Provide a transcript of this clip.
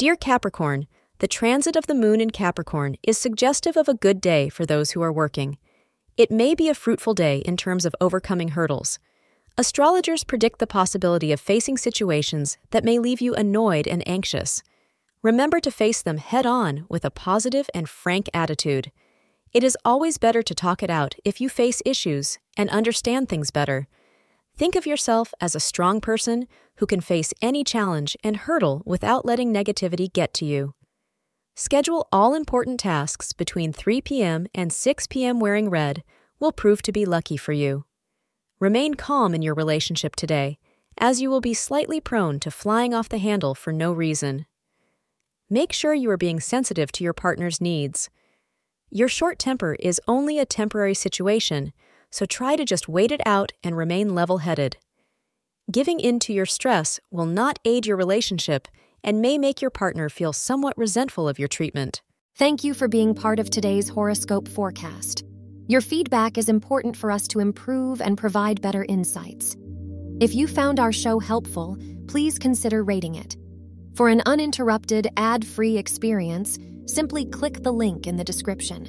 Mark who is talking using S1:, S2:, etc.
S1: Dear Capricorn, the transit of the moon in Capricorn is suggestive of a good day for those who are working. It may be a fruitful day in terms of overcoming hurdles. Astrologers predict the possibility of facing situations that may leave you annoyed and anxious. Remember to face them head on with a positive and frank attitude. It is always better to talk it out if you face issues and understand things better. Think of yourself as a strong person who can face any challenge and hurdle without letting negativity get to you. Schedule all important tasks between 3 p.m. and 6 p.m. wearing red will prove to be lucky for you. Remain calm in your relationship today, as you will be slightly prone to flying off the handle for no reason. Make sure you are being sensitive to your partner's needs. Your short temper is only a temporary situation, so try to just wait it out and remain level headed. Giving in to your stress will not aid your relationship and may make your partner feel somewhat resentful of your treatment.
S2: Thank you for being part of today's horoscope forecast. Your feedback is important for us to improve and provide better insights. If you found our show helpful, please consider rating it. For an uninterrupted, ad free experience, simply click the link in the description.